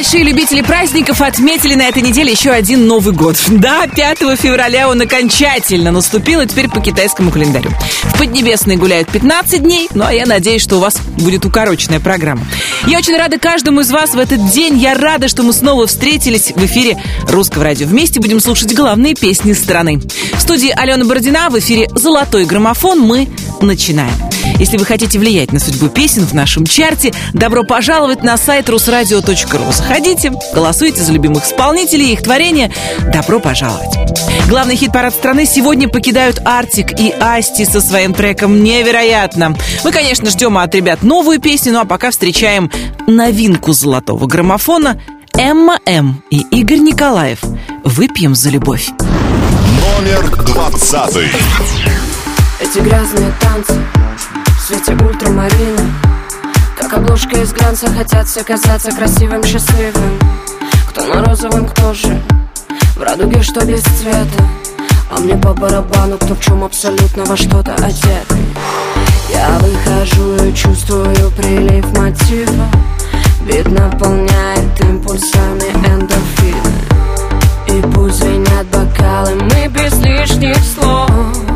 большие любители праздников отметили на этой неделе еще один Новый год. Да, 5 февраля он окончательно наступил, и теперь по китайскому календарю. В Поднебесной гуляют 15 дней, ну а я надеюсь, что у вас будет укороченная программа. Я очень рада каждому из вас в этот день. Я рада, что мы снова встретились в эфире Русского радио. Вместе будем слушать главные песни страны. В студии Алена Бородина, в эфире «Золотой граммофон» мы начинаем. Если вы хотите влиять на судьбу песен в нашем чарте, добро пожаловать на сайт русрадио.ру. Заходите, голосуйте за любимых исполнителей и их творения. Добро пожаловать. Главный хит-парад страны сегодня покидают Артик и Асти со своим треком «Невероятно». Мы, конечно, ждем от ребят новую песню, ну а пока встречаем новинку золотого граммофона Эмма М. и Игорь Николаев. Выпьем за любовь. Номер двадцатый. Эти грязные танцы свете ультрамарина Как обложка из глянца хотят все казаться красивым, счастливым. Кто на розовом, кто же в радуге, что без цвета. А мне по барабану, кто в чем абсолютно во что-то одет. Я выхожу и чувствую прилив мотива. Вид наполняет импульсами эндорфины. И пусть звенят бокалы, мы без лишних слов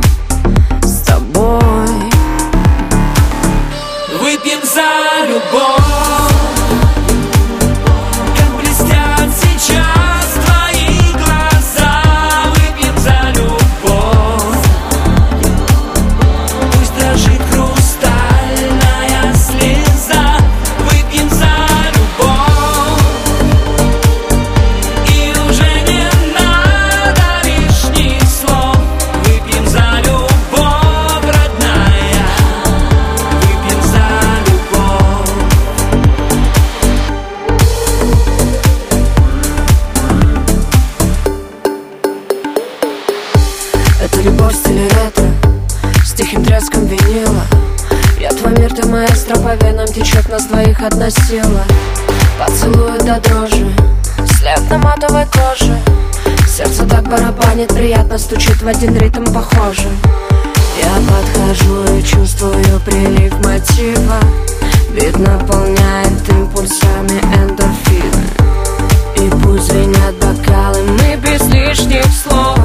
Выпьем за любовь течет нас двоих одна сила. Поцелует до дрожи След на матовой коже. Сердце так барабанит, приятно стучит в один ритм похоже. Я подхожу и чувствую прилив мотива. Вид наполняет импульсами эндорфины. И пусть звенят бокалы, мы без лишних слов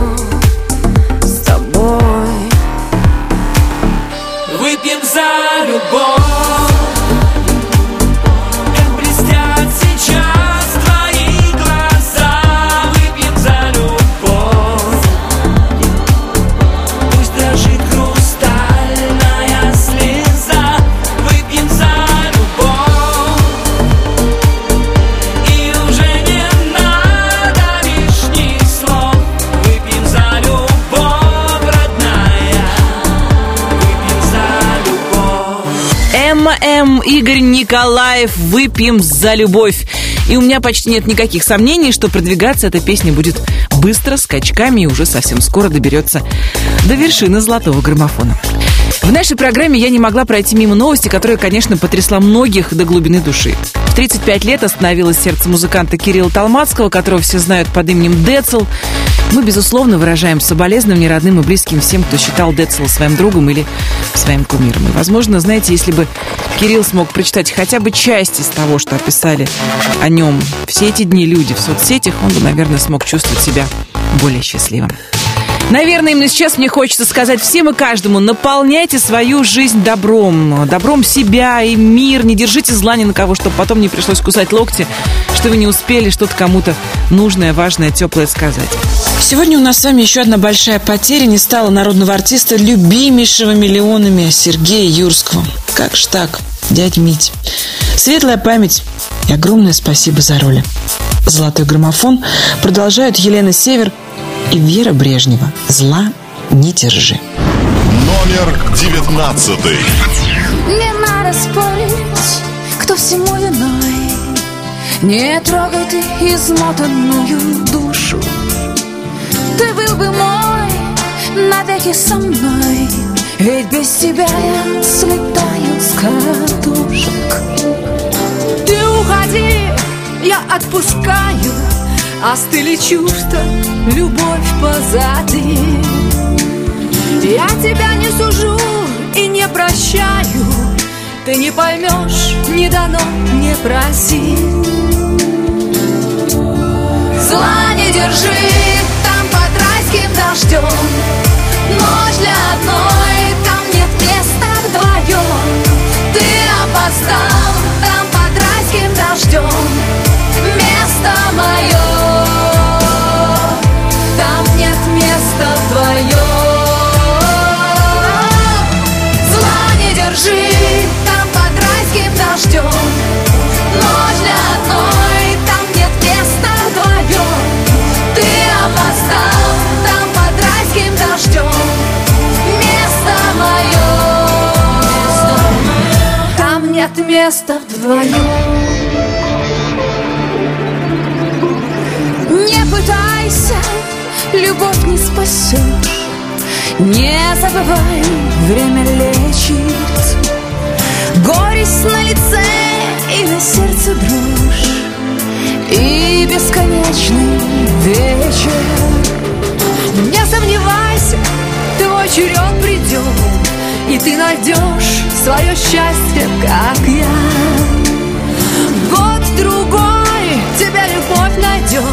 С тобой. Выпьем за любовь М. Игорь Николаев «Выпьем за любовь». И у меня почти нет никаких сомнений, что продвигаться эта песня будет быстро, скачками и уже совсем скоро доберется до вершины золотого граммофона. В нашей программе я не могла пройти мимо новости, которая, конечно, потрясла многих до глубины души. В 35 лет остановилось сердце музыканта Кирилла Толмацкого, которого все знают под именем Децл. Мы, безусловно, выражаем соболезнования родным и близким всем, кто считал Децла своим другом или своим кумиром. И, возможно, знаете, если бы Кирилл смог прочитать хотя бы часть из того, что описали о нем все эти дни люди в соцсетях, он бы, наверное, смог чувствовать себя более счастливым. Наверное, именно сейчас мне хочется сказать всем и каждому, наполняйте свою жизнь добром, добром себя и мир, не держите зла ни на кого, чтобы потом не пришлось кусать локти, что вы не успели что-то кому-то нужное, важное, теплое сказать. Сегодня у нас с вами еще одна большая потеря. Не стало народного артиста, любимейшего миллионами Сергея Юрского. Как ж так, дядь Мить. Светлая память и огромное спасибо за роли. «Золотой граммофон» продолжают Елена Север и Вера Брежнева. Зла не держи. Номер девятнадцатый. Не надо спорить, кто всему виной. Не трогай ты измотанную душу. Ты был бы мой навеки со мной. Ведь без тебя я слетаю с катушек. Ты уходи, я отпускаю Остыли чувства, любовь позади. Я тебя не сужу и не прощаю. Ты не поймешь, не дано, не проси Зла не держи там под райским дождем. Ночь для одной, там нет места вдвоем. Ты опоздал там под райским дождем. Место мое Держи там под райским дождем. Ночь для одной, там нет места вдвоем. Ты опоздал там под райским дождем. Место мое Там нет места вдвоем. Не пытайся, любовь не спасет Не забывай, время лечит Горесть на лице и на сердце дрожь И бесконечный вечер. Не сомневайся, твой черед придет И ты найдешь свое счастье, как я. Год-другой тебя любовь найдет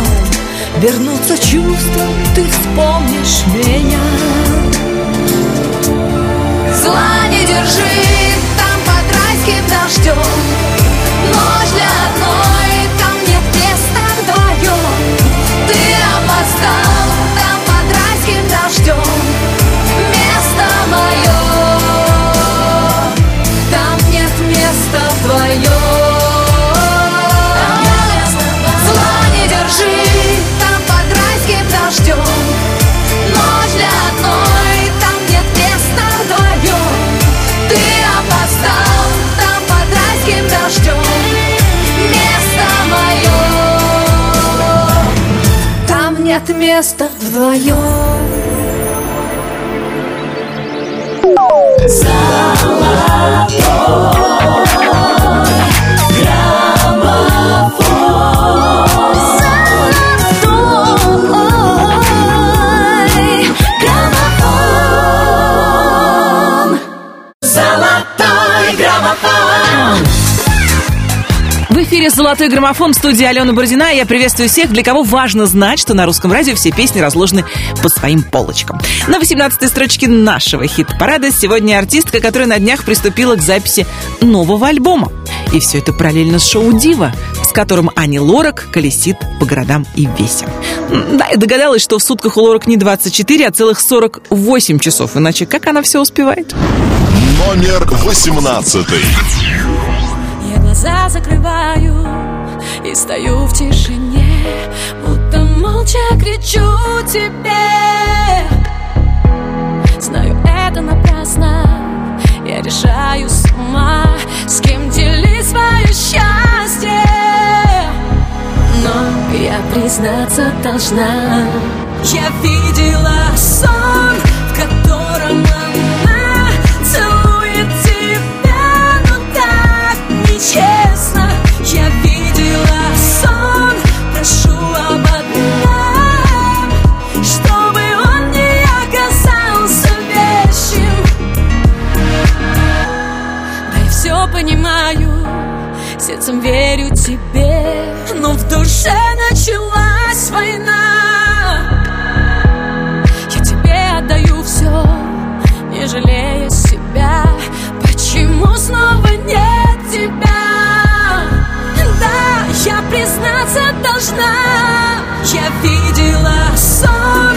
Вернутся чувства, ты вспомнишь меня. Зла не держи дождем Ночь для одной, нет места вдвоем. Золотой эфире «Золотой граммофон» в студии Алена Бородина. Я приветствую всех, для кого важно знать, что на русском радио все песни разложены по своим полочкам. На 18-й строчке нашего хит-парада сегодня артистка, которая на днях приступила к записи нового альбома. И все это параллельно с шоу «Дива», с которым Ани Лорак колесит по городам и весям. Да, и догадалась, что в сутках у Лорак не 24, а целых 48 часов. Иначе как она все успевает? Номер 18 глаза закрываю и стою в тишине, будто молча кричу тебе. Знаю, это напрасно, я решаю сама, с кем делить свое счастье. Но я признаться должна, я видела сон, сердцем верю тебе, но в душе началась война. Я тебе отдаю все, не жалея себя. Почему снова нет тебя? Да, я признаться должна. Я видела сон,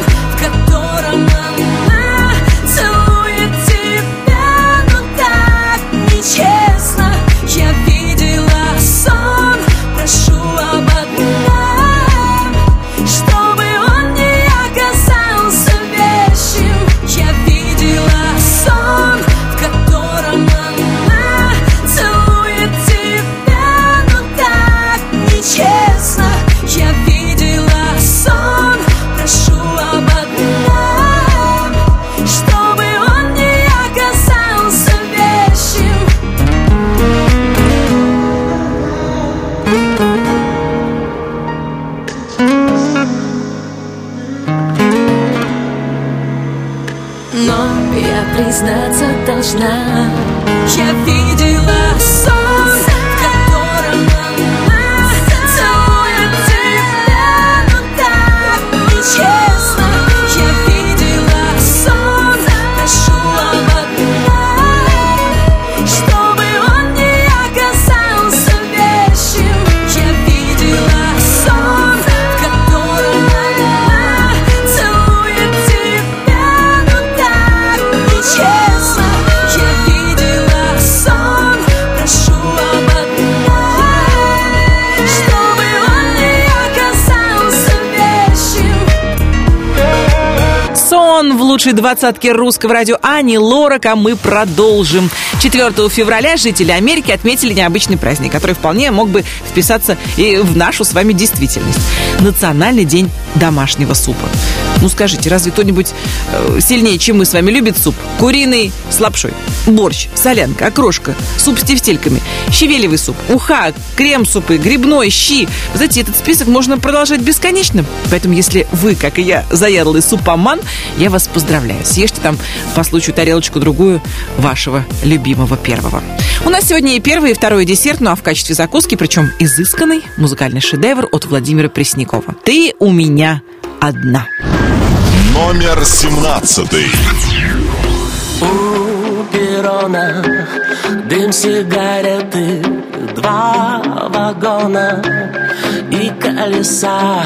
двадцатке русского радио Ани Лорак, а мы продолжим. 4 февраля жители Америки отметили необычный праздник, который вполне мог бы вписаться и в нашу с вами действительность. Национальный день домашнего супа. Ну скажите, разве кто-нибудь э, сильнее, чем мы с вами, любит суп? Куриный с лапшой, борщ, солянка, окрошка, суп с тефтельками, щавелевый суп, уха, крем-супы, грибной, щи. Вы знаете, этот список можно продолжать бесконечно. Поэтому, если вы, как и я, заядлый супоман, я вас поздравляю. Съешьте там по случаю тарелочку-другую вашего любимого первого. У нас сегодня и первый, и второй десерт, ну а в качестве закуски, причем изысканный музыкальный шедевр от Владимира Преснякова. «Ты у меня одна». Номер семнадцатый. Перрона дым сигареты, два вагона и колеса.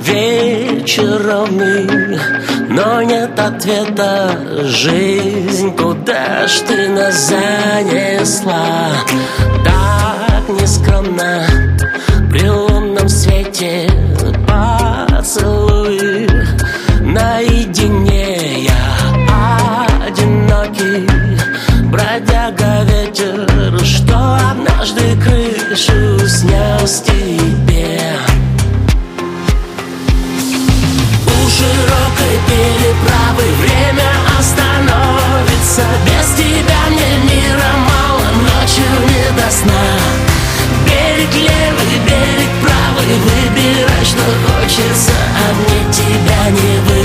Вечер ровный, но нет ответа Жизнь, куда ж ты нас занесла? Так нескромно при лунном свете хочется, а мне тебя не выбрать.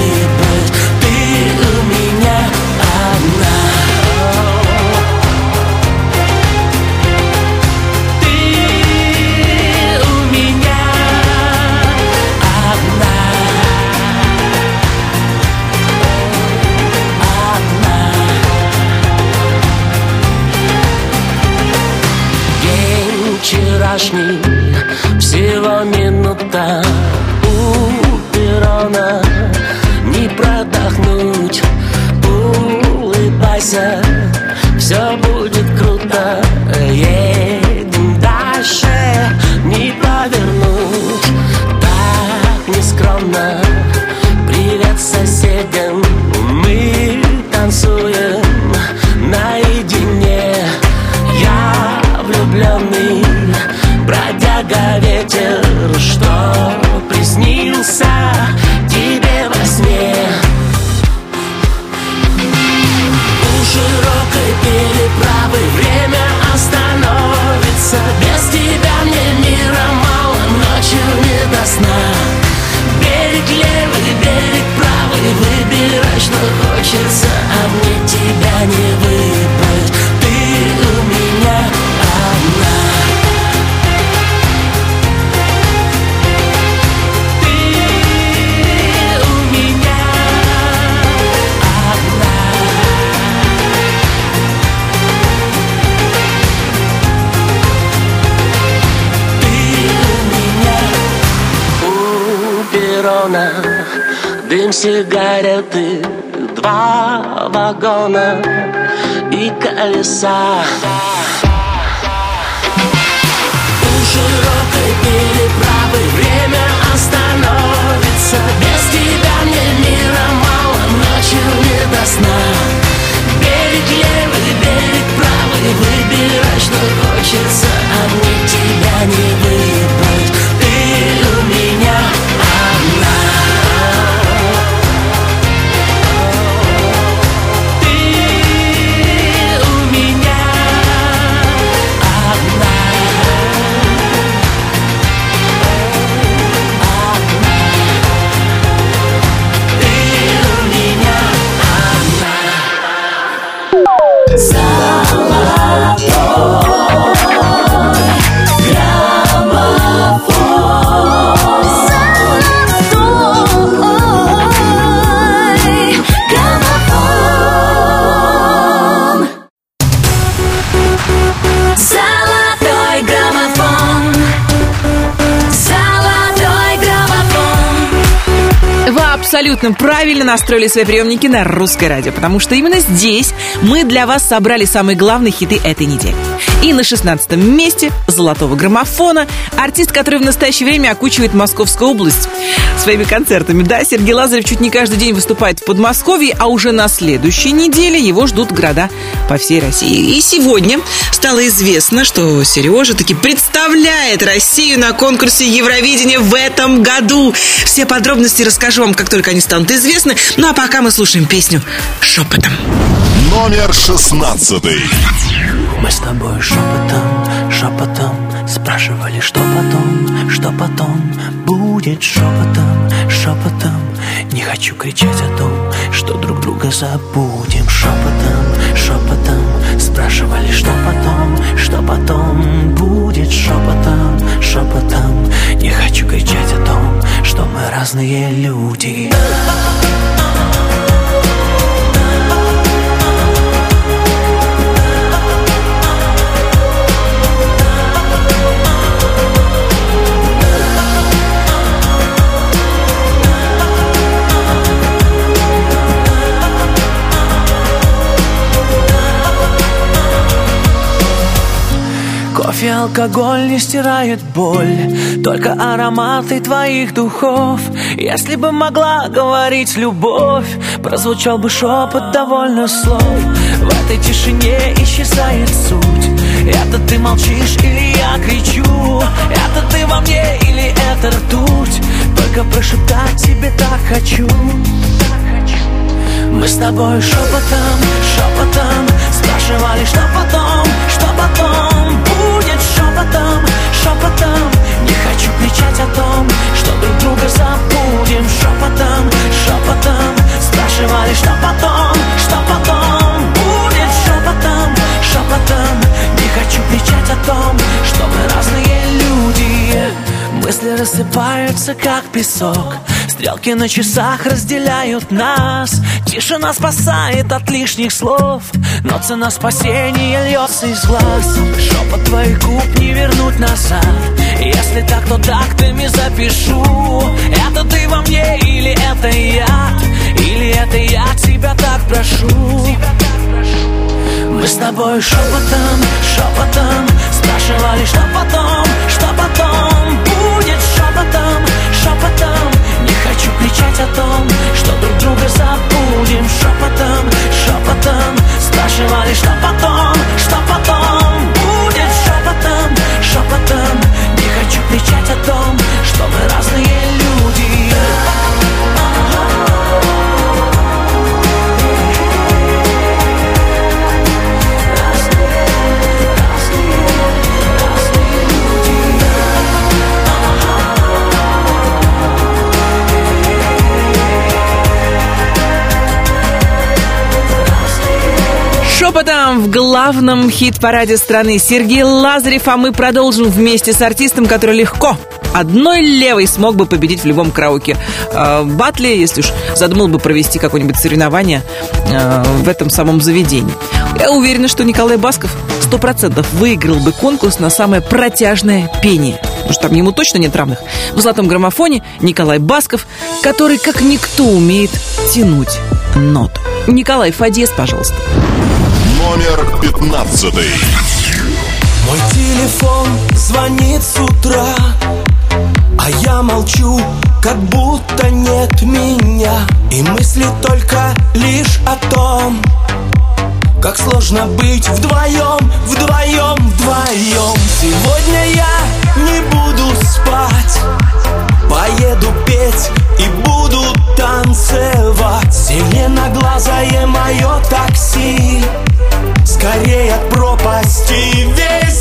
Сигареты, два вагона и колеса. У широкой переправы время остановится. Без тебя мне мира мало, ночью не до сна. Берег левый, берег правый, выбирай, что хочется. А мне тебя не выбрать, абсолютно правильно настроили свои приемники на русское радио, потому что именно здесь мы для вас собрали самые главные хиты этой недели. И на 16 месте золотого граммофона артист, который в настоящее время окучивает Московскую область. Своими концертами. Да, Сергей Лазарев чуть не каждый день выступает в Подмосковье, а уже на следующей неделе его ждут города по всей России. И сегодня стало известно, что Сережа таки представляет Россию на конкурсе Евровидения в этом году. Все подробности расскажу вам, как только они станут известны. Ну а пока мы слушаем песню шепотом. Номер шестнадцатый. Мы с тобой шепотом, шепотом Спрашивали, что потом, что потом Будет шепотом, шепотом Не хочу кричать о том, что друг друга забудем. Шепотом, шепотом Спрашивали, что потом, что потом Будет шепотом, шепотом Не хочу кричать о том, что мы разные люди Кофе, алкоголь не стирает боль Только ароматы твоих духов. Если бы могла говорить любовь Прозвучал бы шепот довольно слов. В этой тишине исчезает суть. Это ты молчишь или я кричу? Это ты во мне или это ртуть? Только прошептать тебе так хочу. Мы с тобой шепотом, шепотом Спрашивали, что потом, что потом шепотом, шепотом. Не хочу кричать о том, что друг друга забудем. Шепотом, шепотом. Спрашивали, что потом, что потом Будет? Шепотом, шепотом. Не хочу кричать о том, что мы разные люди. Мысли рассыпаются, как песок Стрелки на часах разделяют нас. Тишина спасает от лишних слов. Но цена спасения льется из глаз. Шепот твоих губ не вернуть назад. Если так, то тактами запишу. Это ты во мне или это я? Или это я тебя так прошу? Мы с тобой шепотом, шепотом Спрашивали, что потом, что потом? Будет шепотом, шепотом хочу кричать о том, что друг друга забудем Шепотом, шепотом. Спрашивали, что потом, что потом? Будет шепотом, шепотом. Не хочу кричать о том, что мы разные люди Шепотом в главном хит-параде страны Сергей Лазарев, а мы продолжим вместе с артистом, который легко одной левой смог бы победить в любом караоке э, батле, если уж задумал бы провести какое-нибудь соревнование э, в этом самом заведении. Я уверена, что Николай Басков сто процентов выиграл бы конкурс на самое протяжное пение. Потому что там ему точно нет равных. В золотом граммофоне Николай Басков, который как никто умеет тянуть ноту. Николай Фадес, пожалуйста номер пятнадцатый. Мой телефон звонит с утра, а я молчу, как будто нет меня. И мысли только лишь о том, как сложно быть вдвоем, вдвоем, вдвоем. Сегодня я не буду спать, поеду петь и буду танцевать. Зеленоглазое мое такси скорее от пропасти весит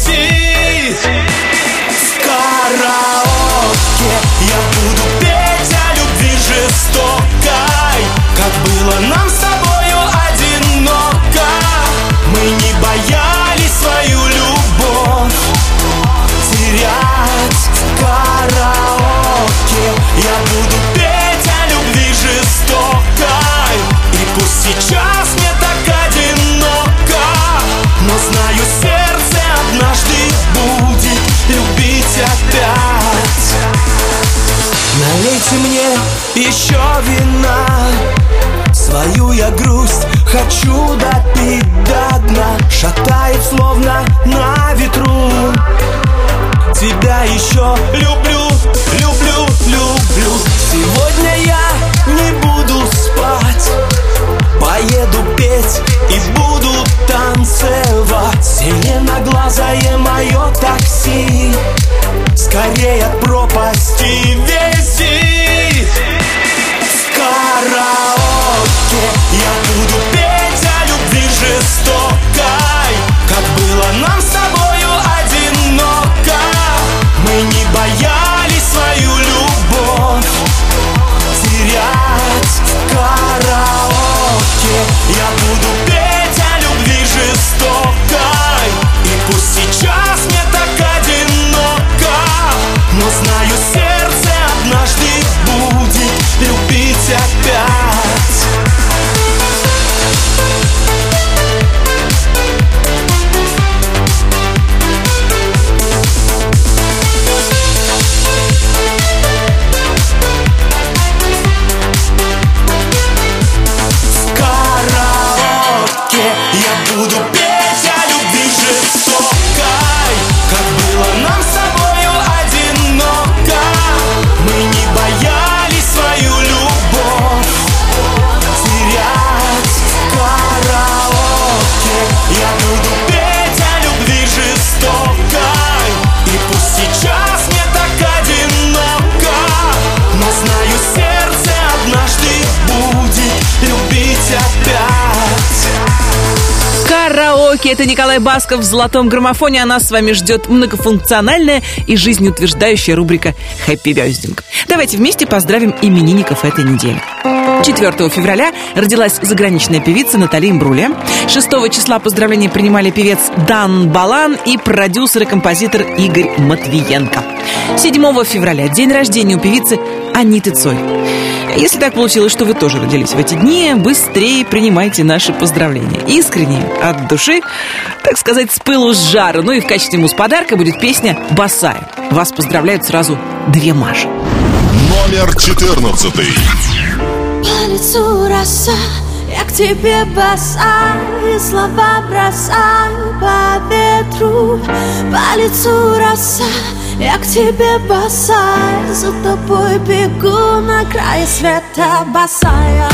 хочу допить до дна. Шатает словно на ветру. Тебя еще люблю, люблю, люблю. Сегодня я не буду спать. Поеду петь и буду танцевать. Зеленоглазое мое такси. Скорее от пропасти вези. В караоке я буду петь любви Это Николай Басков в золотом граммофоне. А нас с вами ждет многофункциональная и жизнеутверждающая рубрика «Хэппи Бёздинг». Давайте вместе поздравим именинников этой недели. 4 февраля родилась заграничная певица Натали Имбруля. 6 числа поздравления принимали певец Дан Балан и продюсер и композитор Игорь Матвиенко. 7 февраля день рождения у певицы Аниты Цой. Если так получилось, что вы тоже родились в эти дни, быстрее принимайте наши поздравления. Искренне, от души, так сказать, с пылу с жару. Ну и в качестве муз-подарка будет песня «Босая». Вас поздравляют сразу две Маши. Номер 14. По лицу роса, я к тебе босая И слова бросаю по ветру По лицу роса, я к тебе босая За тобой бегу на край света босая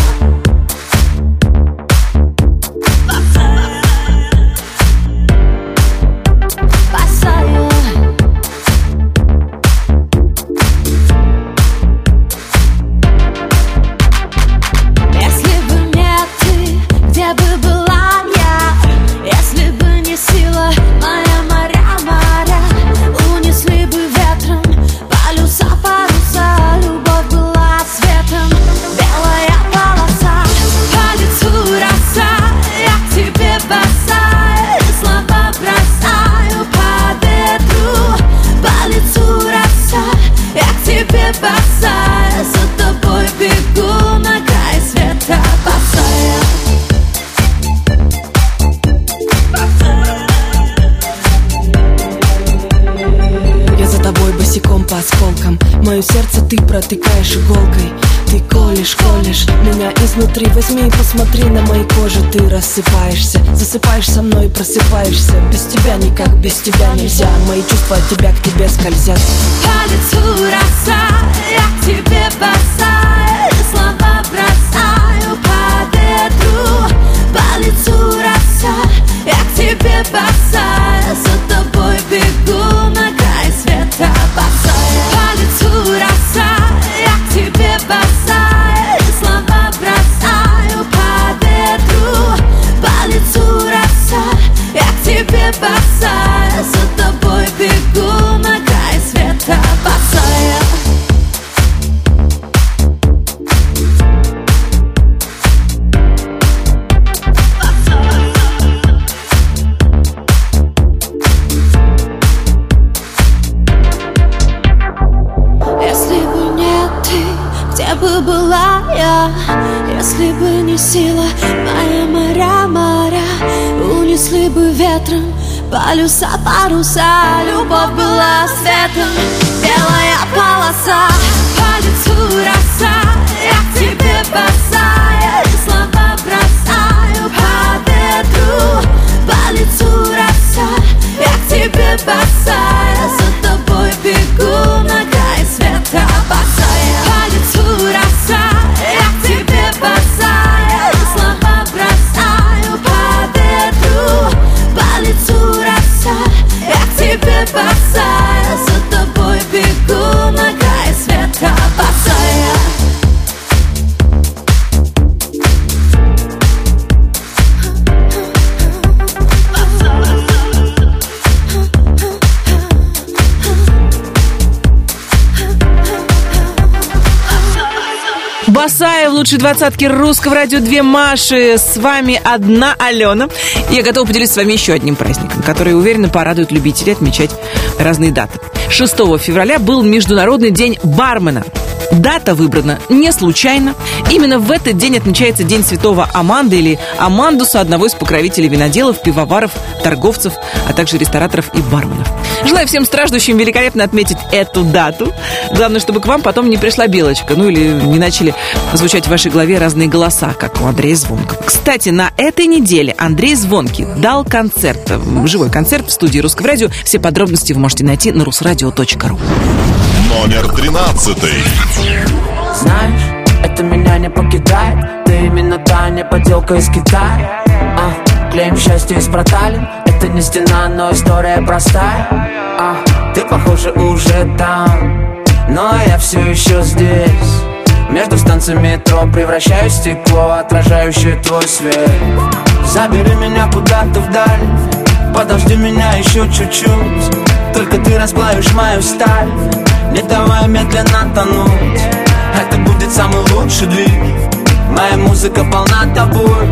Мое сердце ты протыкаешь иголкой. Ты колешь, колешь меня изнутри. Возьми и посмотри на моей коже. Ты рассыпаешься, засыпаешь со мной и просыпаешься. Без тебя никак, без тебя нельзя. Мои чувства от тебя к тебе скользят. По лицу роса, я к тебе босая И слова бросаю по ветру По лицу роса, я к тебе босая ветром полюса, паруса Любовь была светом, белая полоса По лицу роса, я к тебе босая И слова бросаю по ветру. По лицу роса, я к тебе босая За тобой бегу на край света by size лучшей двадцатки русского радио «Две Маши». С вами одна Алена. Я готова поделиться с вами еще одним праздником, который, уверенно, порадует любителей отмечать разные даты. 6 февраля был Международный день бармена. Дата выбрана не случайно. Именно в этот день отмечается День Святого Аманды или Амандуса, одного из покровителей виноделов, пивоваров, торговцев, а также рестораторов и барменов. Желаю всем страждущим великолепно отметить эту дату. Главное, чтобы к вам потом не пришла белочка, ну или не начали звучать в вашей голове разные голоса, как у Андрея Звонкого. Кстати, на этой неделе Андрей Звонкий дал концерт, живой концерт в студии Русского радио. Все подробности вы можете найти на rusradio.ru. Номер тринадцатый. Знаешь, это меня не покидает. Ты именно та не поделка из Китая. А, Клеим счастье из проталин. Это не стена, но история простая. А, Ты, похоже, уже там. Но я все еще здесь. Между станциями метро превращаюсь в стекло Отражающее твой свет. Забери меня куда-то вдаль Подожди меня еще чуть-чуть. Только ты расплавишь мою сталь. Не давай медленно тонуть. Это будет самый лучший двиг. Моя музыка полна тобой.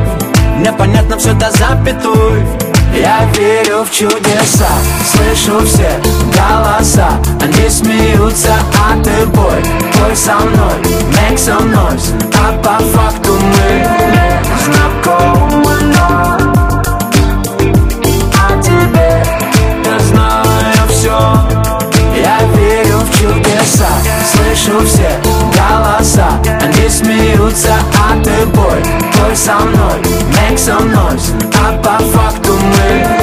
Мне понятно все до запятой. Я верю в чудеса, слышу все голоса. Они смеются, а ты бой, бой со мной. Make some noise, а по факту мы знакомы слышу все голоса. Они смеются, а ты бой, бой со мной Make some noise, а по факту мы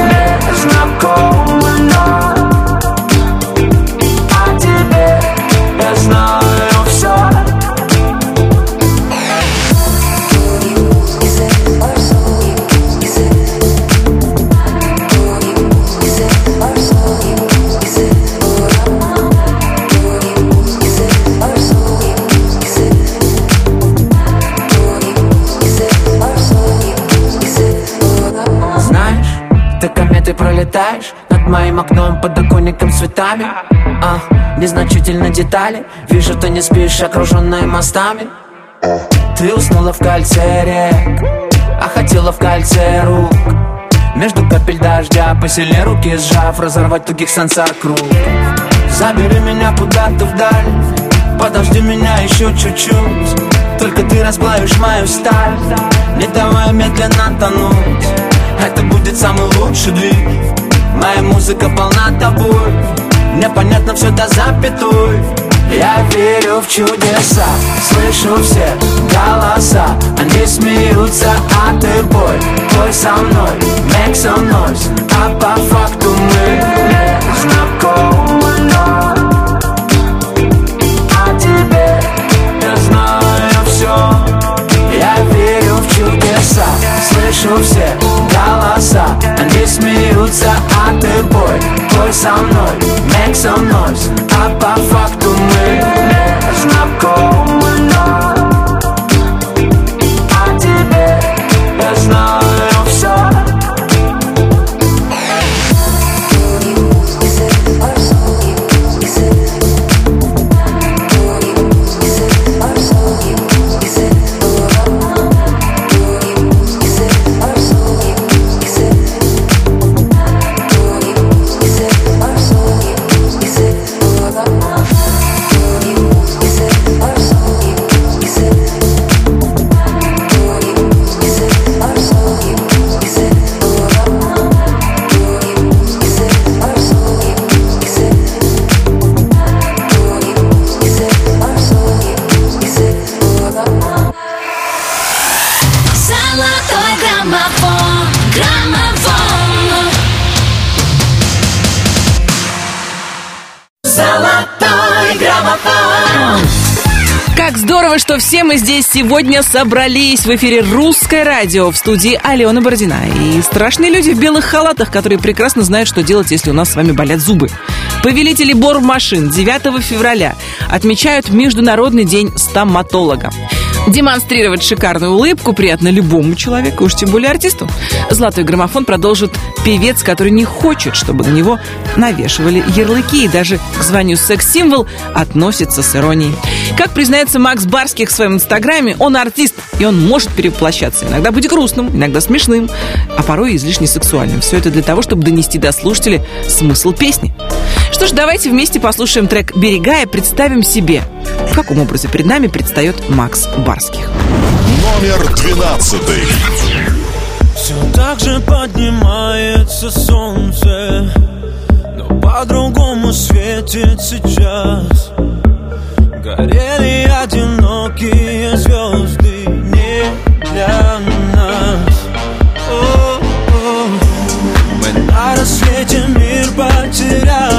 моим окном, подоконником цветами. А, Незначительно детали. Вижу, ты не спишь, окруженная мостами. Ты уснула в кольце рек А хотела в кольце рук. Между капель дождя Посильнее руки сжав Разорвать тугих сансар круг. Забери меня куда-то вдаль Подожди меня еще чуть-чуть. Только ты расплавишь мою сталь Не давай медленно тонуть. Это будет самый лучший двиг Моя музыка полна тобой Мне понятно все до запятой Я верю в чудеса. Слышу все голоса. Они смеются, а ты бой. Бой со мной, make some noise. А по факту мы знакомы а тебе я знаю все Я верю в чудеса. Слышу все голоса. Они смеются, а ты бой Бой со мной, make some noise А по факту мы что все мы здесь сегодня собрались в эфире «Русское радио» в студии Алена Бородина. И страшные люди в белых халатах, которые прекрасно знают, что делать, если у нас с вами болят зубы. Повелители бормашин 9 февраля отмечают Международный день стоматолога. Демонстрировать шикарную улыбку приятно любому человеку, уж тем более артисту. Золотой граммофон продолжит певец, который не хочет, чтобы на него навешивали ярлыки и даже к званию секс-символ относится с иронией. Как признается Макс Барских в своем инстаграме, он артист, и он может перевоплощаться. Иногда быть грустным, иногда смешным, а порой излишне сексуальным. Все это для того, чтобы донести до слушателя смысл песни. Что ж, давайте вместе послушаем трек «Берега» и представим себе, в каком образе перед нами предстает Макс Барских. Номер двенадцатый. Все так же поднимается солнце Но по-другому светит сейчас Горели одинокие звезды не для нас О-о. Мы на рассвете мир потеряли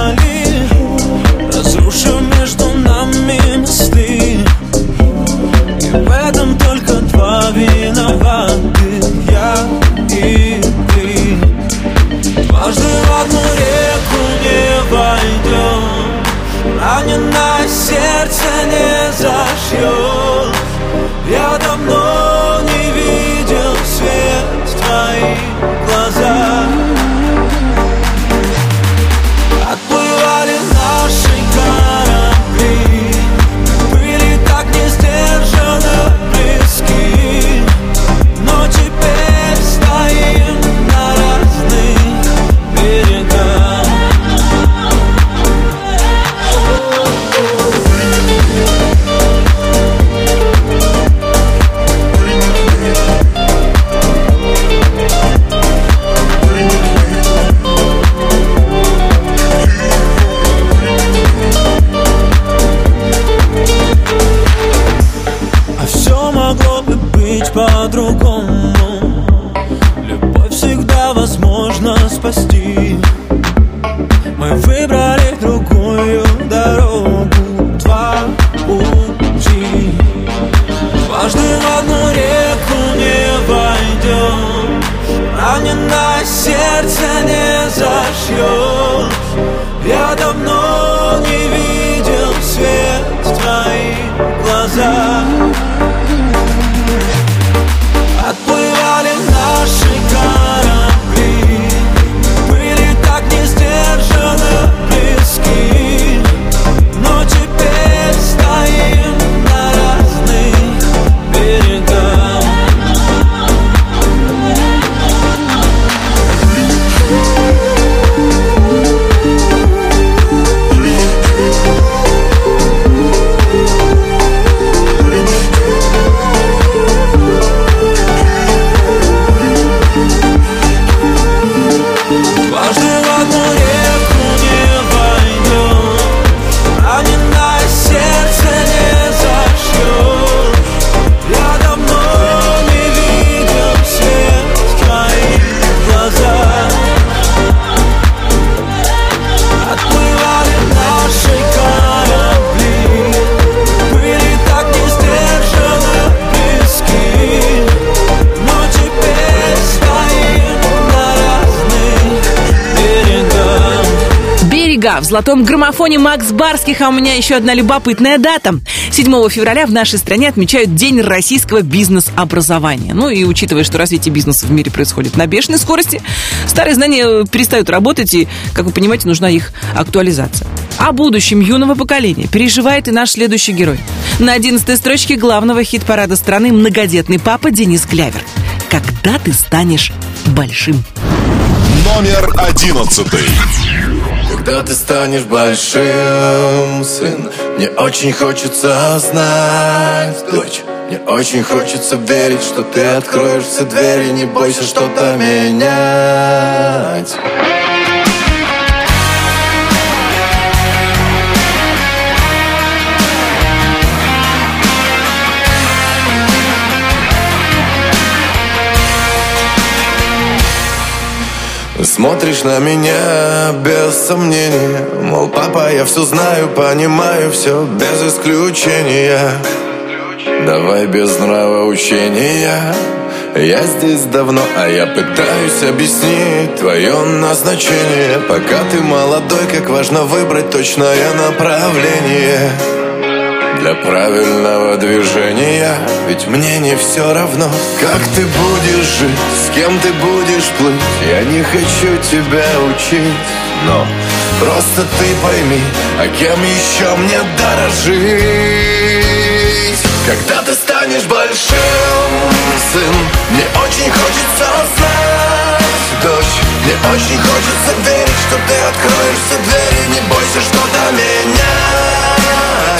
золотом граммофоне Макс Барских, а у меня еще одна любопытная дата. 7 февраля в нашей стране отмечают День российского бизнес-образования. Ну и учитывая, что развитие бизнеса в мире происходит на бешеной скорости, старые знания перестают работать, и, как вы понимаете, нужна их актуализация. О будущем юного поколения переживает и наш следующий герой. На 11 строчке главного хит-парада страны многодетный папа Денис Клявер. Когда ты станешь большим? Номер одиннадцатый. Когда ты станешь большим, сын Мне очень хочется знать, дочь Мне очень хочется верить, что ты откроешь все двери Не бойся что-то менять Смотришь на меня без сомнения Мол, папа, я все знаю, понимаю все без исключения. Давай без нравоучения Я здесь давно, а я пытаюсь объяснить Твое назначение. Пока ты молодой, как важно выбрать точное направление для правильного движения. Ведь мне не все равно, как ты будешь жить С кем ты будешь плыть. Я не хочу тебя учить Но просто ты пойми А кем еще мне дорожить Когда ты станешь большим, сын Мне очень хочется знать, дочь Мне очень хочется верить, что ты откроешь все двери. Не бойся что-то менять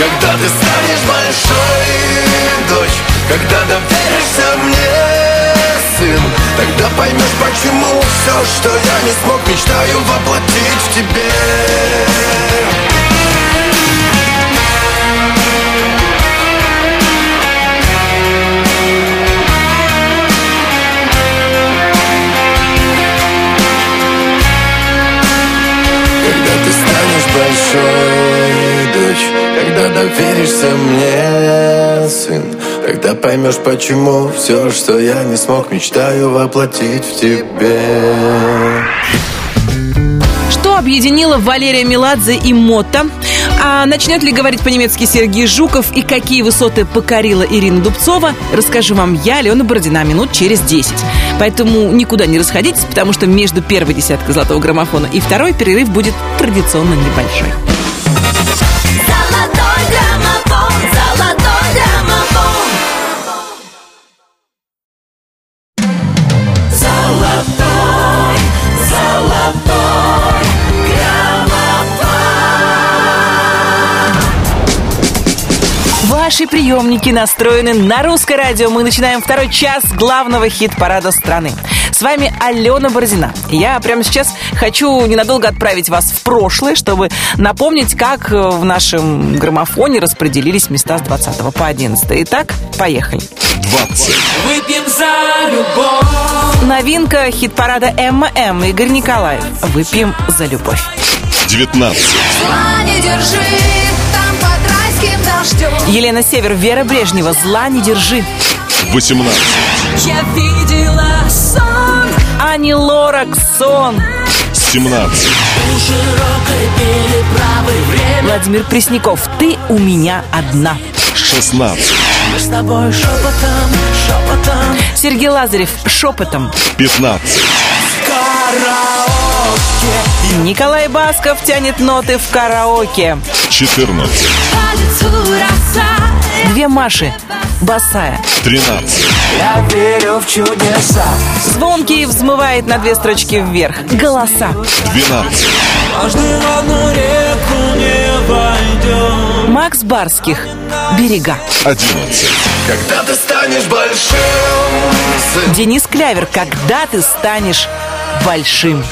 Когда ты станешь большой, дочь Когда доверишься мне, сын Тогда поймешь, почему все, что я не смог Мечтаю воплотить в тебе. Когда ты станешь большой, дочь Когда доверишься мне, сын Тогда поймешь, почему все, что я не смог Мечтаю воплотить в тебе Что объединило Валерия Меладзе и Мотта? А начнет ли говорить по-немецки Сергей Жуков и какие высоты покорила Ирина Дубцова, расскажу вам я, Алена Бородина, минут через 10. Поэтому никуда не расходитесь, потому что между первой десяткой золотого граммофона и второй перерыв будет традиционно небольшой. Ваши приемники настроены на русское радио. Мы начинаем второй час главного хит-парада страны. С вами Алена Бородина. Я прямо сейчас хочу ненадолго отправить вас в прошлое, чтобы напомнить, как в нашем граммофоне распределились места с 20 по 11. Итак, поехали. 20, Выпьем за любовь Новинка хит-парада ММ Игорь Николаев. Выпьем за любовь. 19, Зла не держи, Елена Север, Вера Брежнева. Зла не держи. 18, Я видела сон Ани Лорак, сон. 17, Владимир Пресняков, ты у меня одна. 16, Мы с тобой шепотом, шепотом Сергей Лазарев, шепотом. 15, Николай Басков тянет ноты в караоке. 14, по лицу роса Две Маши, босая. 13, Я верю в чудеса Звонкий взмывает на две строчки вверх. Голоса. 12, Каждый в одну реку не войдем Макс Барских. Берега. 11, Когда ты станешь большим, Денис Клявер. Когда ты станешь большим.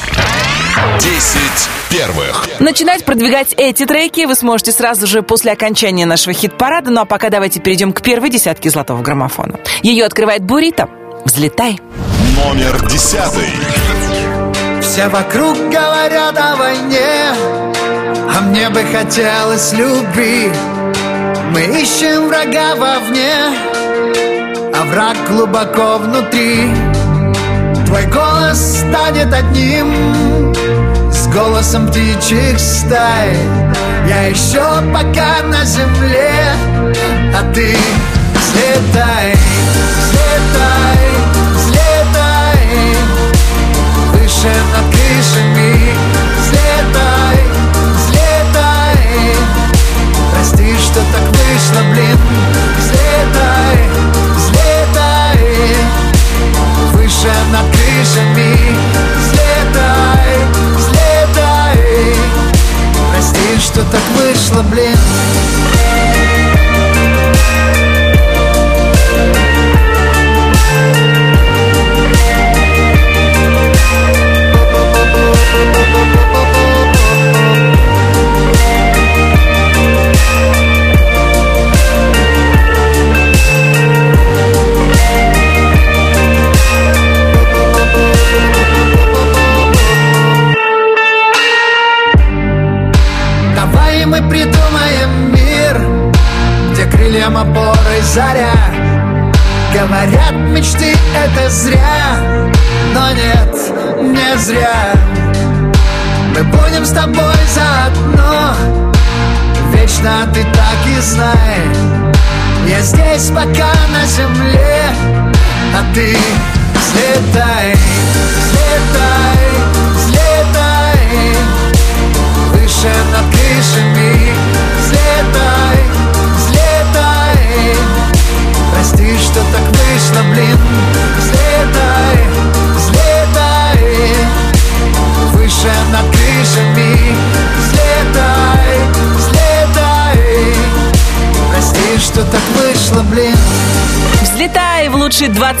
10 первых. Начинать продвигать эти треки вы сможете сразу же после окончания нашего хит-парада. Ну а пока давайте перейдем к первой десятке золотого граммофона. Ее открывает Бурита. Взлетай. Номер 10, Все вокруг говорят о войне А мне бы хотелось любви Мы ищем врага вовне А враг глубоко внутри Твой голос станет одним голосом птичьих стай. Я еще пока на земле А ты взлетай, взлетай, взлетай. Выше над крышами Взлетай, взлетай. Прости, что так вышло, блин. Взлетай, взлетай. Выше над крышами Взлетай, что так вышло, блин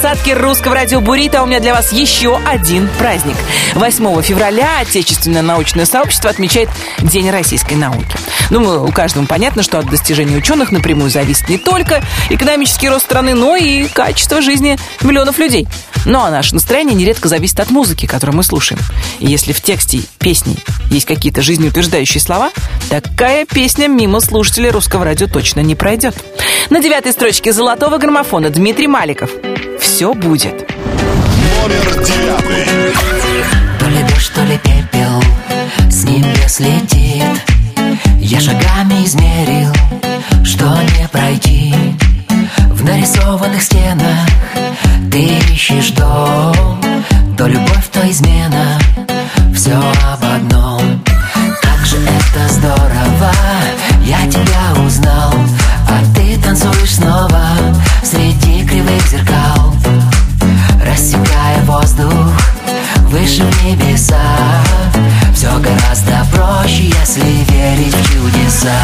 двадцатки русского радио Бурита. У меня для вас еще один праздник. 8 февраля отечественное научное сообщество отмечает День российской науки. Думаю, у каждого понятно, что от достижений ученых напрямую зависит не только экономический рост страны, но и качество жизни миллионов людей. Ну а наше настроение нередко зависит от музыки, которую мы слушаем. И если в тексте песни есть какие-то жизнеутверждающие слова, такая песня мимо слушателей русского радио точно не пройдет. На девятой строчке золотого граммофона Дмитрий Маликов. Все будет. Номер девятый. То ли дождь, то ли пепел? С небес летит Я шагами измерил Что не пройти. В нарисованных стенах Ты ищешь дом. То любовь, то измена. Все об одном. Как же это здорово. Я тебя узнал А ты танцуешь снова Среди выше в небеса. Все гораздо проще, если верить в чудеса.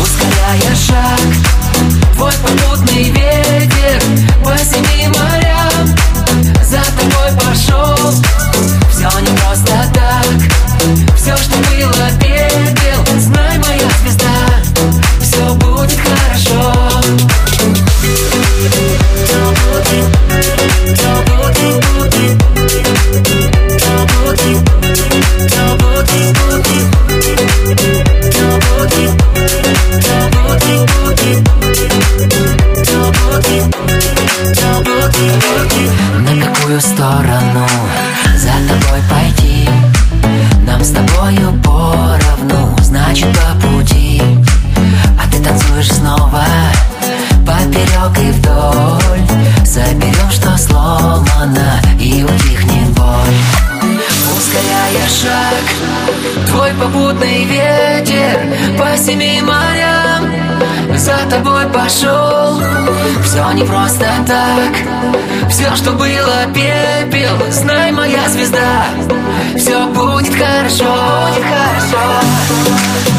Ускоряя шаг, твой попутный ветер По не просто так. Все, что было пепел Знай, моя звезда. Все будет хорошо Будет хорошо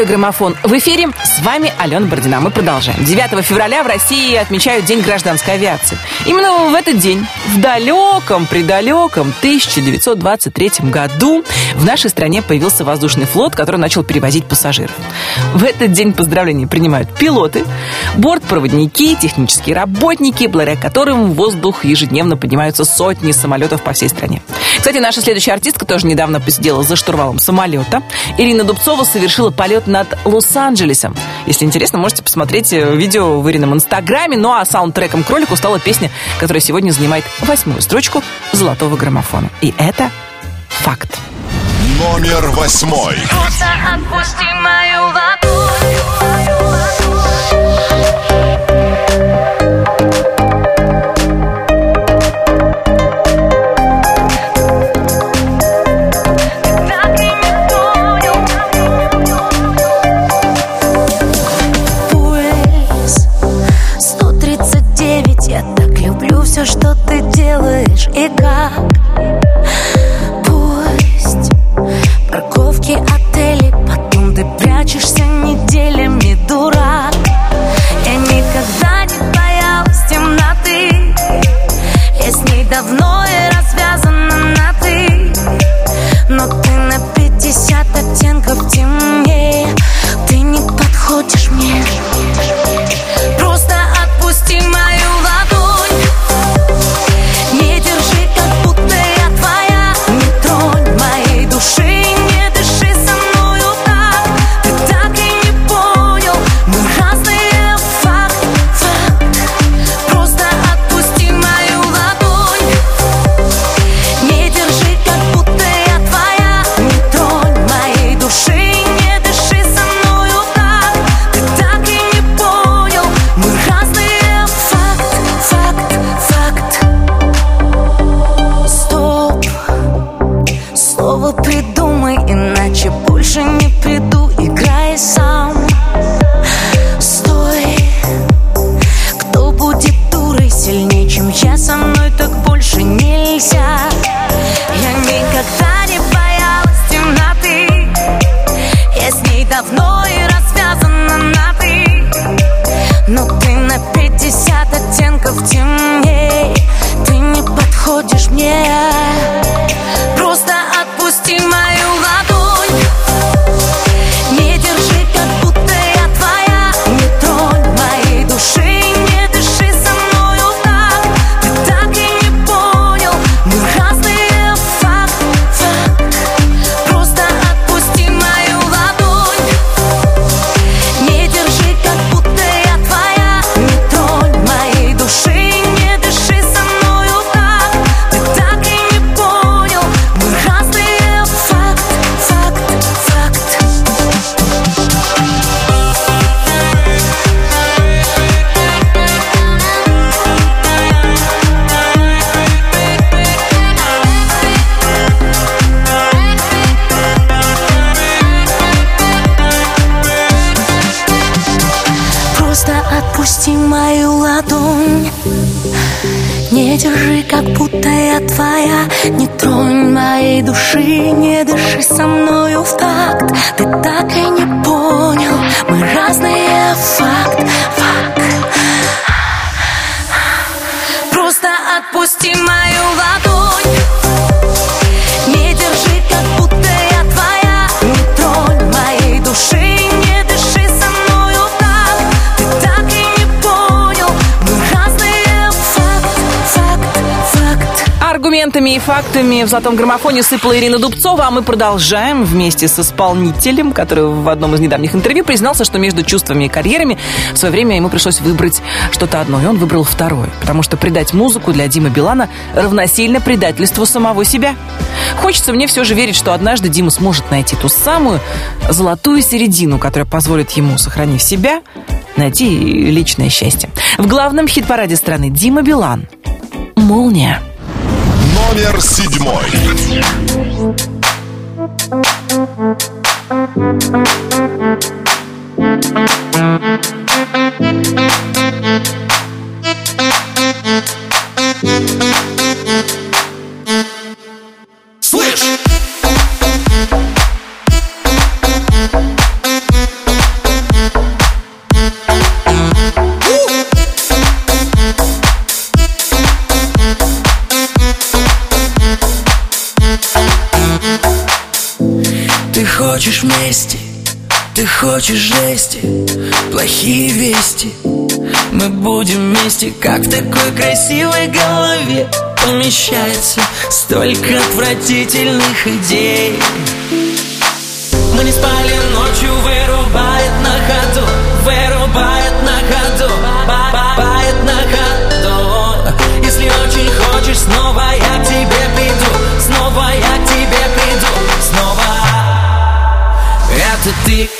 «Золотой граммофон» в эфире. С вами Алена Бордина. Мы продолжаем. 9 февраля в России отмечают День гражданской авиации. Именно в этот день, в далеком, предалеком 1923 году в нашей стране появился воздушный флот, который начал перевозить пассажиров. В этот день поздравления принимают пилоты, бортпроводники, технические работники, благодаря которым в воздух ежедневно поднимаются сотни самолетов по всей стране. Кстати, наша следующая артистка тоже недавно посидела за штурвалом самолета. Ирина Дубцова совершила полет над Лос-Анджелесом. Если интересно, можете посмотреть э, видео в Ирином Инстаграме. Ну а саундтреком кролику стала песня, которая сегодня занимает восьмую строчку золотого граммофона. И это факт. Номер восьмой. Просто отпусти мою ладонь. it got Цитатами и фактами в «Золотом граммофоне» сыпала Ирина Дубцова, а мы продолжаем вместе с исполнителем, который в одном из недавних интервью признался, что между чувствами и карьерами в свое время ему пришлось выбрать что-то одно, и он выбрал второе, потому что предать музыку для Димы Билана равносильно предательству самого себя. Хочется мне все же верить, что однажды Дима сможет найти ту самую золотую середину, которая позволит ему, сохранив себя, найти личное счастье. В главном хит-параде страны Дима Билан «Молния». Номер седьмой. Кости, как в такой красивой голове Помещается столько отвратительных идей. Мы не спали ночью, вырубает на ходу Вырубает на ходу, бабает на ходу. Если очень хочешь, снова я к тебе приду Снова я к тебе приду, снова. Это ты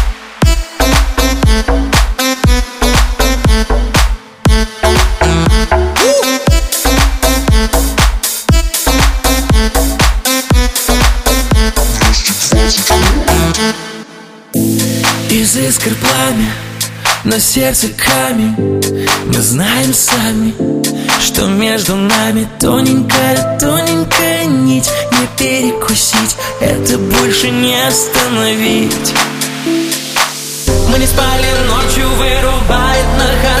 Пламя, на сердце камень. Мы знаем сами, что между нами Тоненькая, тоненькая нить. Не перекусить, это больше не остановить. Мы не спали ночью, вырубает на ходу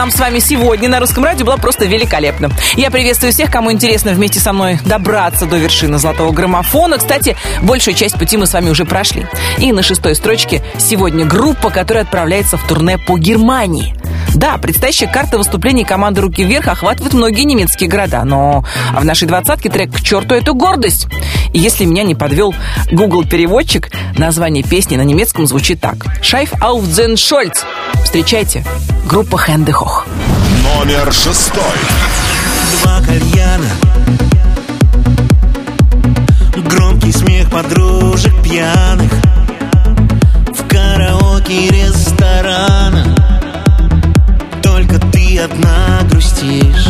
Нам с вами сегодня на русском радио была просто великолепна. Я приветствую всех, кому интересно вместе со мной добраться до вершины золотого граммофона. Кстати, большую часть пути мы с вами уже прошли. И на шестой строчке сегодня группа, которая отправляется в турне по Германии. Да, предстоящая карта выступлений команды «Руки вверх» охватывает многие немецкие города, но в нашей двадцатке трек «К черту эту гордость». И если меня не подвел Google переводчик название песни на немецком звучит так. «Шайф auf Scholz». Встречайте, группа Хэнде Хох. Номер шестой. Два кальяна. Громкий смех подружек пьяных. В караоке ресторана. Только ты одна грустишь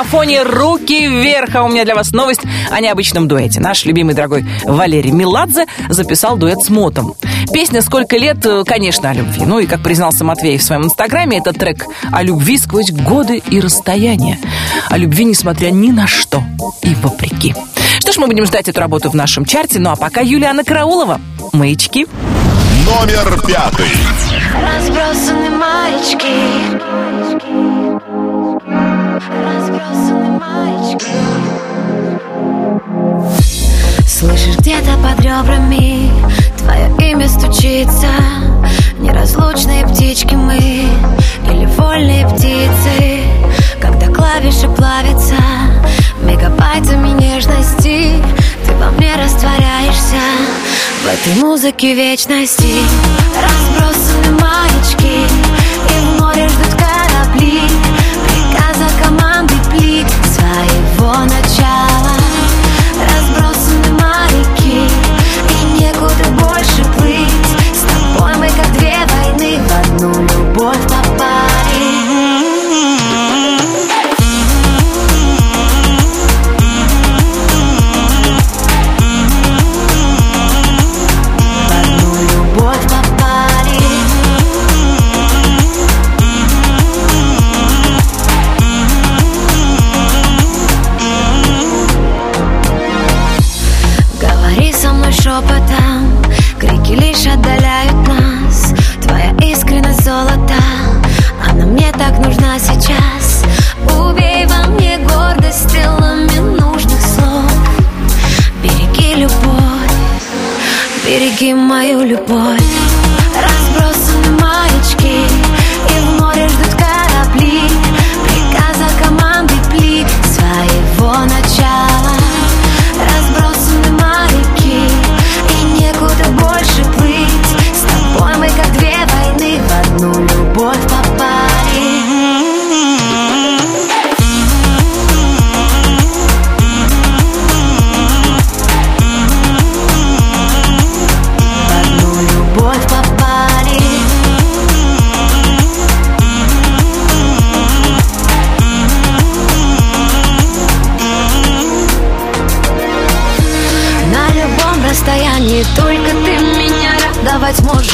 граммофоне «Руки вверх». А у меня для вас новость о необычном дуэте. Наш любимый дорогой Валерий Меладзе записал дуэт с Мотом. Песня «Сколько лет», э, конечно, о любви. Ну и, как признался Матвей в своем инстаграме, это трек о любви сквозь годы и расстояния. О любви, несмотря ни на что и вопреки. Что ж, мы будем ждать эту работу в нашем чарте. Ну а пока Юлиана Караулова. Маячки. Номер пятый. Разбросаны маечки Слышишь где-то под ребрами Твое имя стучится. Неразлучные птички мы Или вольные птицы. Когда клавиши плавятся Мегабайтами нежности Ты во мне растворяешься. В этой музыке вечности Разбросаны маячки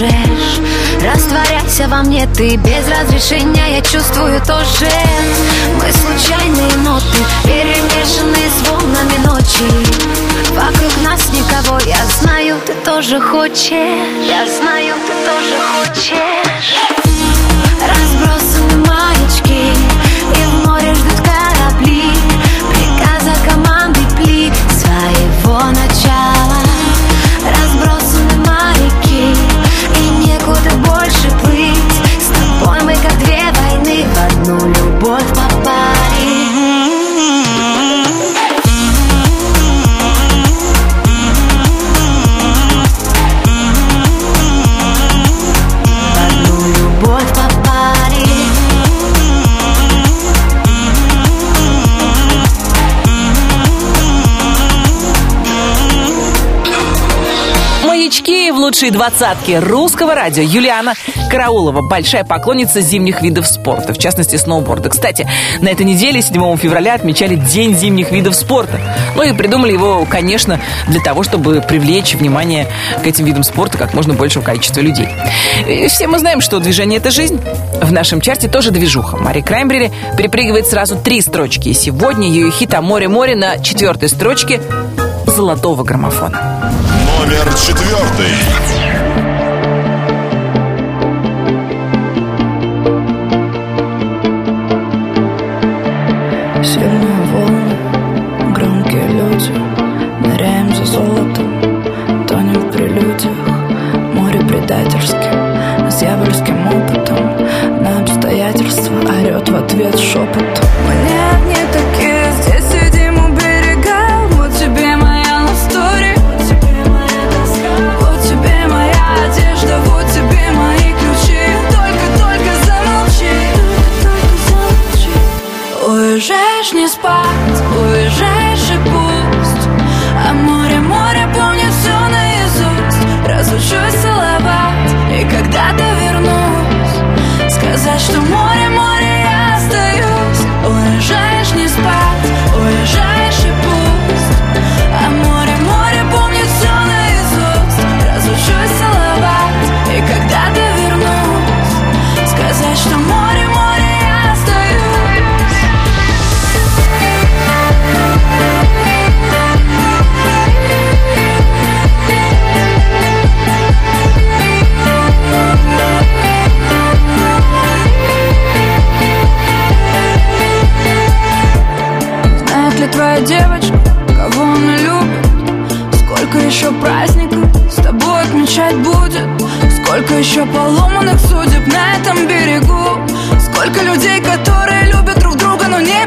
можешь Растворяйся во мне ты без разрешения Я чувствую тоже Мы случайные ноты Перемешанные с волнами ночи. Вокруг нас никого Я знаю, ты тоже хочешь. Я знаю, ты тоже хочешь. Разбросаны маячки лучшие двадцатки русского радио Юлиана Караулова, большая поклонница зимних видов спорта, в частности сноуборда. Кстати, на этой неделе, 7 февраля, отмечали День зимних видов спорта. Ну и придумали его, конечно, для того, чтобы привлечь внимание к этим видам спорта как можно большего количества людей. И все мы знаем, что движение – это жизнь. В нашем чарте тоже движуха. Мари Краймбрери перепрыгивает сразу три строчки. И сегодня ее хит «А море-море» на четвертой строчке золотого граммофона. Номер четвертый. Твоя девочка, кого она любит? Сколько еще праздников с тобой отмечать будет? Сколько еще поломанных судеб на этом берегу? Сколько людей, которые любят друг друга, но не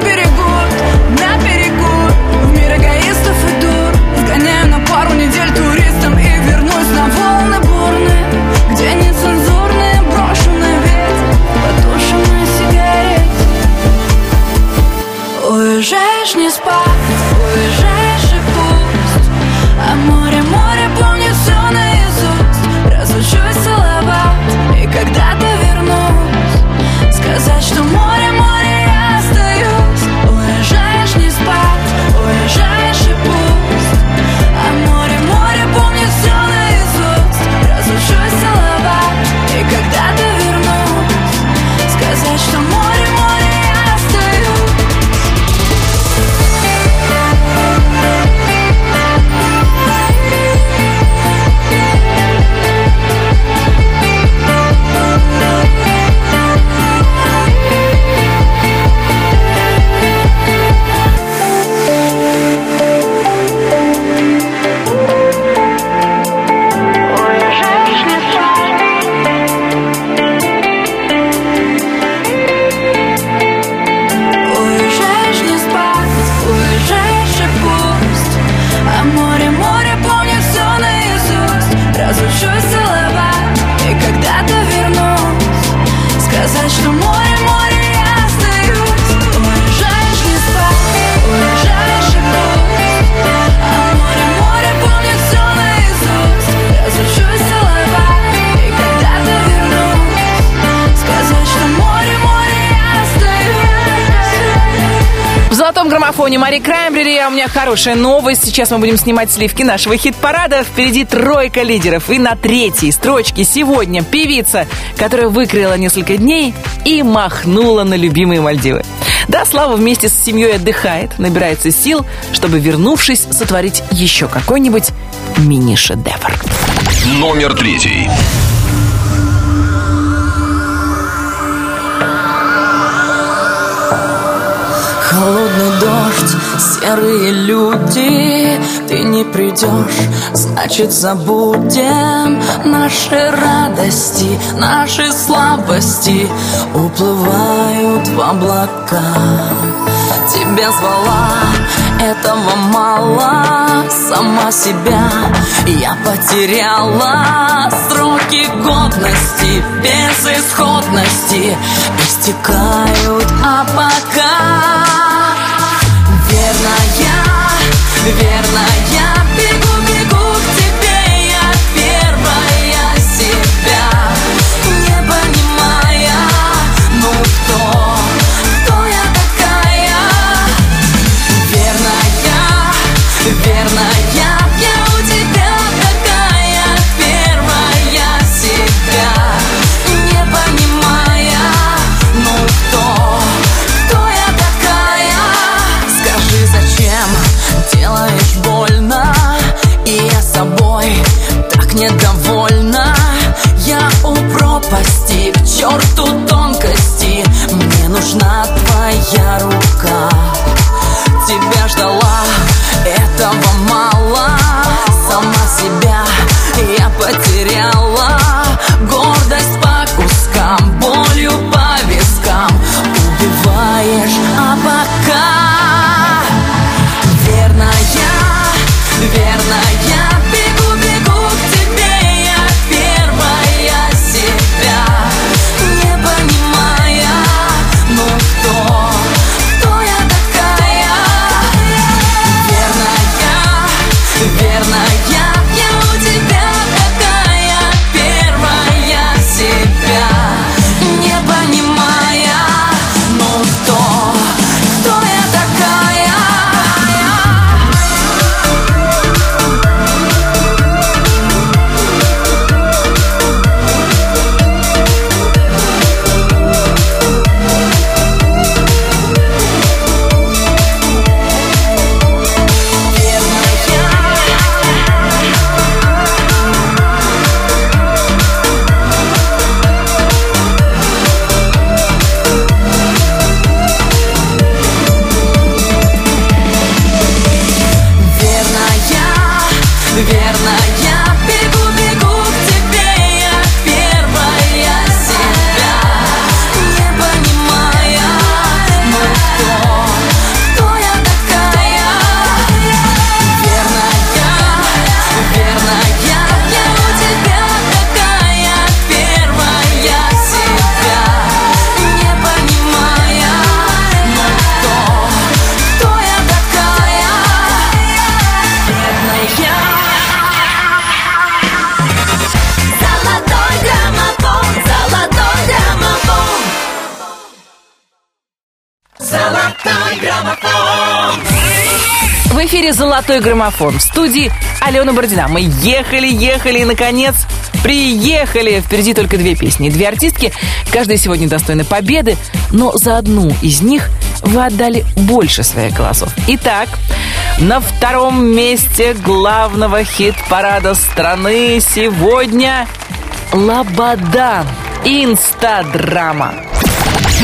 Золотом граммофоне Мари Краймбрери, а у меня хорошая новость. Сейчас мы будем снимать сливки нашего хит-парада. Впереди тройка лидеров. И на третьей строчке сегодня певица, которая выкрыла несколько дней и махнула на любимые Мальдивы. Да, Слава вместе с семьей отдыхает, набирается сил, чтобы, вернувшись, сотворить еще какой-нибудь мини-шедевр. Номер третий. Холодный дождь, серые люди Ты не придешь, значит забудем Наши радости, наши слабости. Уплывают в облака. Тебя звала, этого мало. Сама себя я потеряла. Сроки годности, безысходности Истекают, а пока Верная, «Золотой граммофон». В студии Алена Бородина. Мы ехали, ехали и, наконец, приехали. Впереди только две песни. Две артистки. Каждая сегодня достойна победы, но за одну из них вы отдали больше своих голосов. Итак, на втором месте главного хит-парада страны сегодня «Лобода» инстадрама.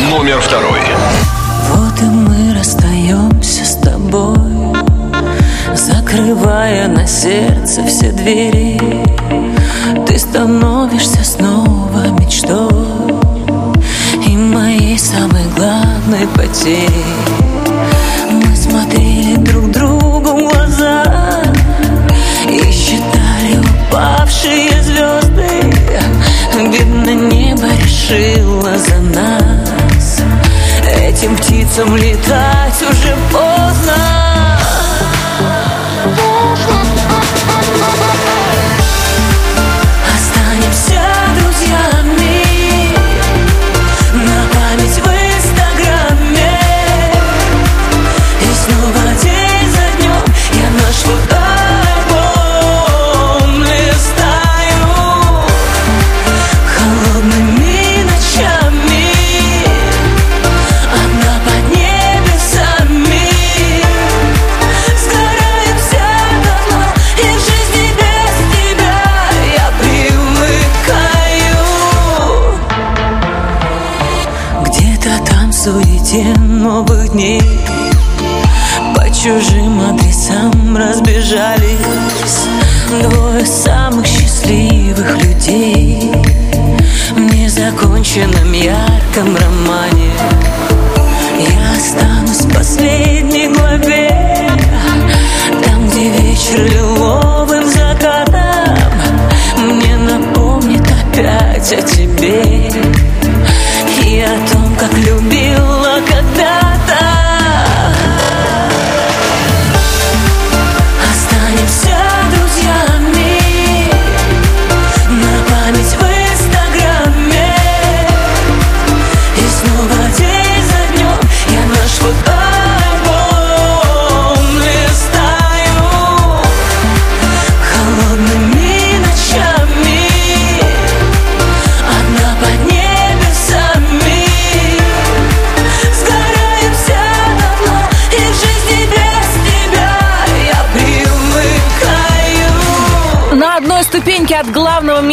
Номер второй. Вот и мы расстаемся с тобой. Открывая на сердце все двери Ты становишься снова мечтой И моей самой главной потерей. Мы смотрели друг другу в глаза И считали упавшие звезды. Видно, небо решило за нас. Этим птицам летать уже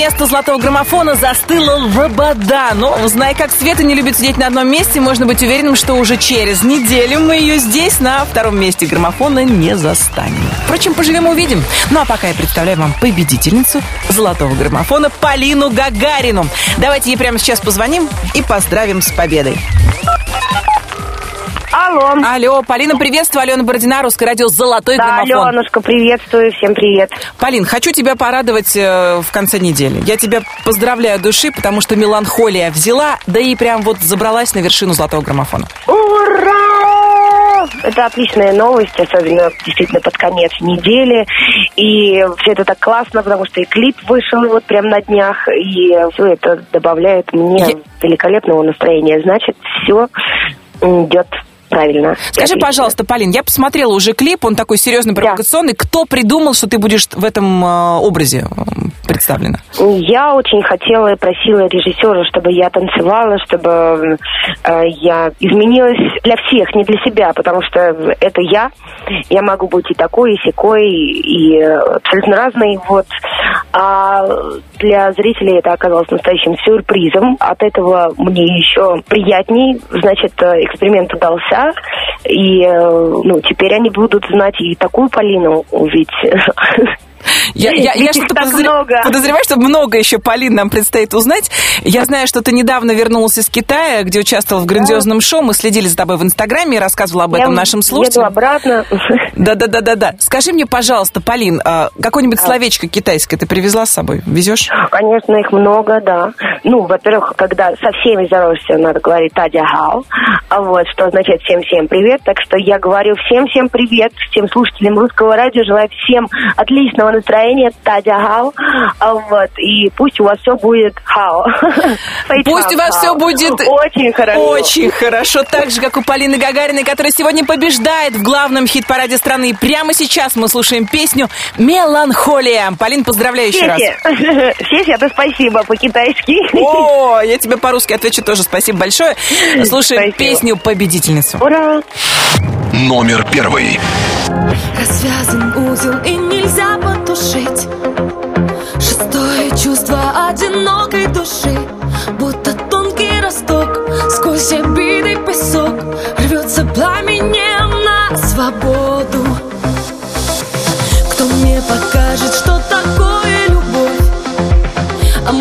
места золотого граммофона застыла лобода. Но, зная, как Света не любит сидеть на одном месте, можно быть уверенным, что уже через неделю мы ее здесь, на втором месте граммофона, не застанем. Впрочем, поживем увидим. Ну а пока я представляю вам победительницу золотого граммофона Полину Гагарину. Давайте ей прямо сейчас позвоним и поздравим с победой. Алло. Алло, Полина, приветствую. Алена Бородина, Русское радио «Золотой Да, граммофон». Аленушка, приветствую, всем привет. Полин, хочу тебя порадовать э, в конце недели. Я тебя поздравляю от души, потому что меланхолия взяла, да и прям вот забралась на вершину золотого граммофона. Ура! Это отличная новость, особенно действительно под конец недели. И все это так классно, потому что и клип вышел вот прям на днях, и все это добавляет мне великолепного настроения. Значит, все идет правильно. Скажи, пожалуйста, Полин, я посмотрела уже клип, он такой серьезный, провокационный. Кто придумал, что ты будешь в этом э, образе э, представлена? Я очень хотела и просила режиссера, чтобы я танцевала, чтобы э, я изменилась для всех, не для себя, потому что это я. Я могу быть и такой, и секой, и, и абсолютно разной. Вот. А для зрителей это оказалось настоящим сюрпризом. От этого мне еще приятней. Значит, э, эксперимент удался. И э, ну, теперь они будут знать и такую Полину, ведь Я, я, я что-то подозр- много. подозреваю, что много еще, Полин, нам предстоит узнать. Я знаю, что ты недавно вернулась из Китая, где участвовал в грандиозном шоу. Мы следили за тобой в Инстаграме и рассказывала об Я этом нашим слушателям. обратно. Да-да-да-да-да. Скажи мне, пожалуйста, Полин, а какое-нибудь словечко китайское ты привезла с собой? Везешь? Конечно, их много, да. Ну, во-первых, когда со всеми здороваешься, надо говорить «тадя хао», а вот, что означает «всем-всем привет». Так что я говорю всем-всем привет, всем слушателям русского радио, желаю всем отличного настроения, «тадя хао», а вот, и пусть у вас все будет хао. Пусть у вас все будет Очень хорошо. Очень хорошо, так же, как у Полины Гагариной, которая сегодня побеждает в главном хит-параде страны. И прямо сейчас мы слушаем песню «Меланхолия». Полин, поздравляю еще раз. Сеся, это спасибо по-китайски. О, я тебе по-русски отвечу тоже. Спасибо большое. Слушаем песню «Победительницу». Ура! Номер первый. Развязан узел и нельзя потушить Шестое чувство одинокой души Будто тонкий росток Сквозь обиды песок Рвется пламенем на свободу. Кто мне покажет, что такое любовь? А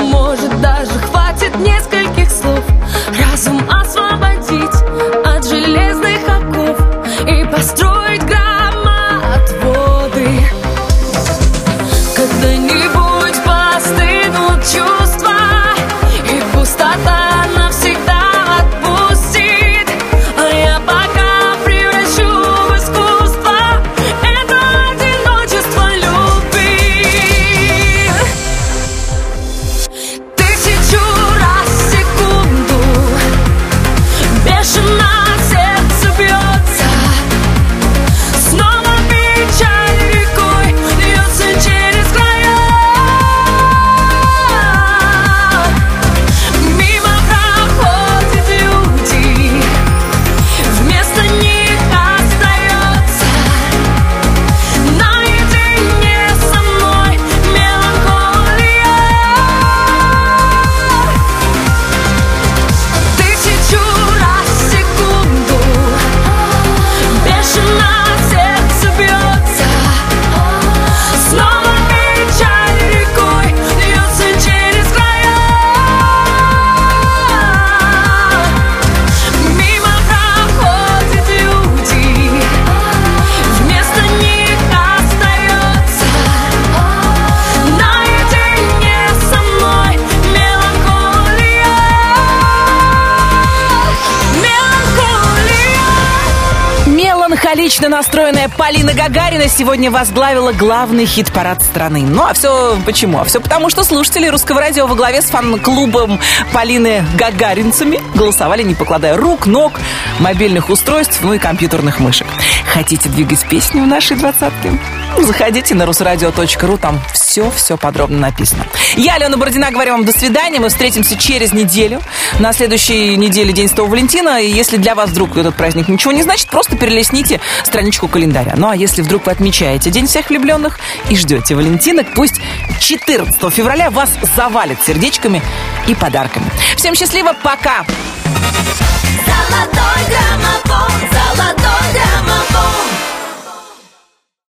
Гагарина сегодня возглавила главный хит-парад страны. Ну, а все почему? А все потому, что слушатели русского радио во главе с фан-клубом Полины Гагаринцами голосовали, не покладая рук, ног, мобильных устройств, ну и компьютерных мышек. Хотите двигать песню в нашей двадцатке? заходите на русрадио.ру, там все-все подробно написано. Я, Алена Бородина, говорю вам до свидания. Мы встретимся через неделю. На следующей неделе День Святого Валентина. И если для вас вдруг этот праздник ничего не значит, просто перелесните страничку календаря. Ну а если вдруг вы отмечаете День всех влюбленных и ждете Валентина, пусть 14 февраля вас завалит сердечками и подарками. Всем счастливо, пока! Золотой граммофон, золотой граммофон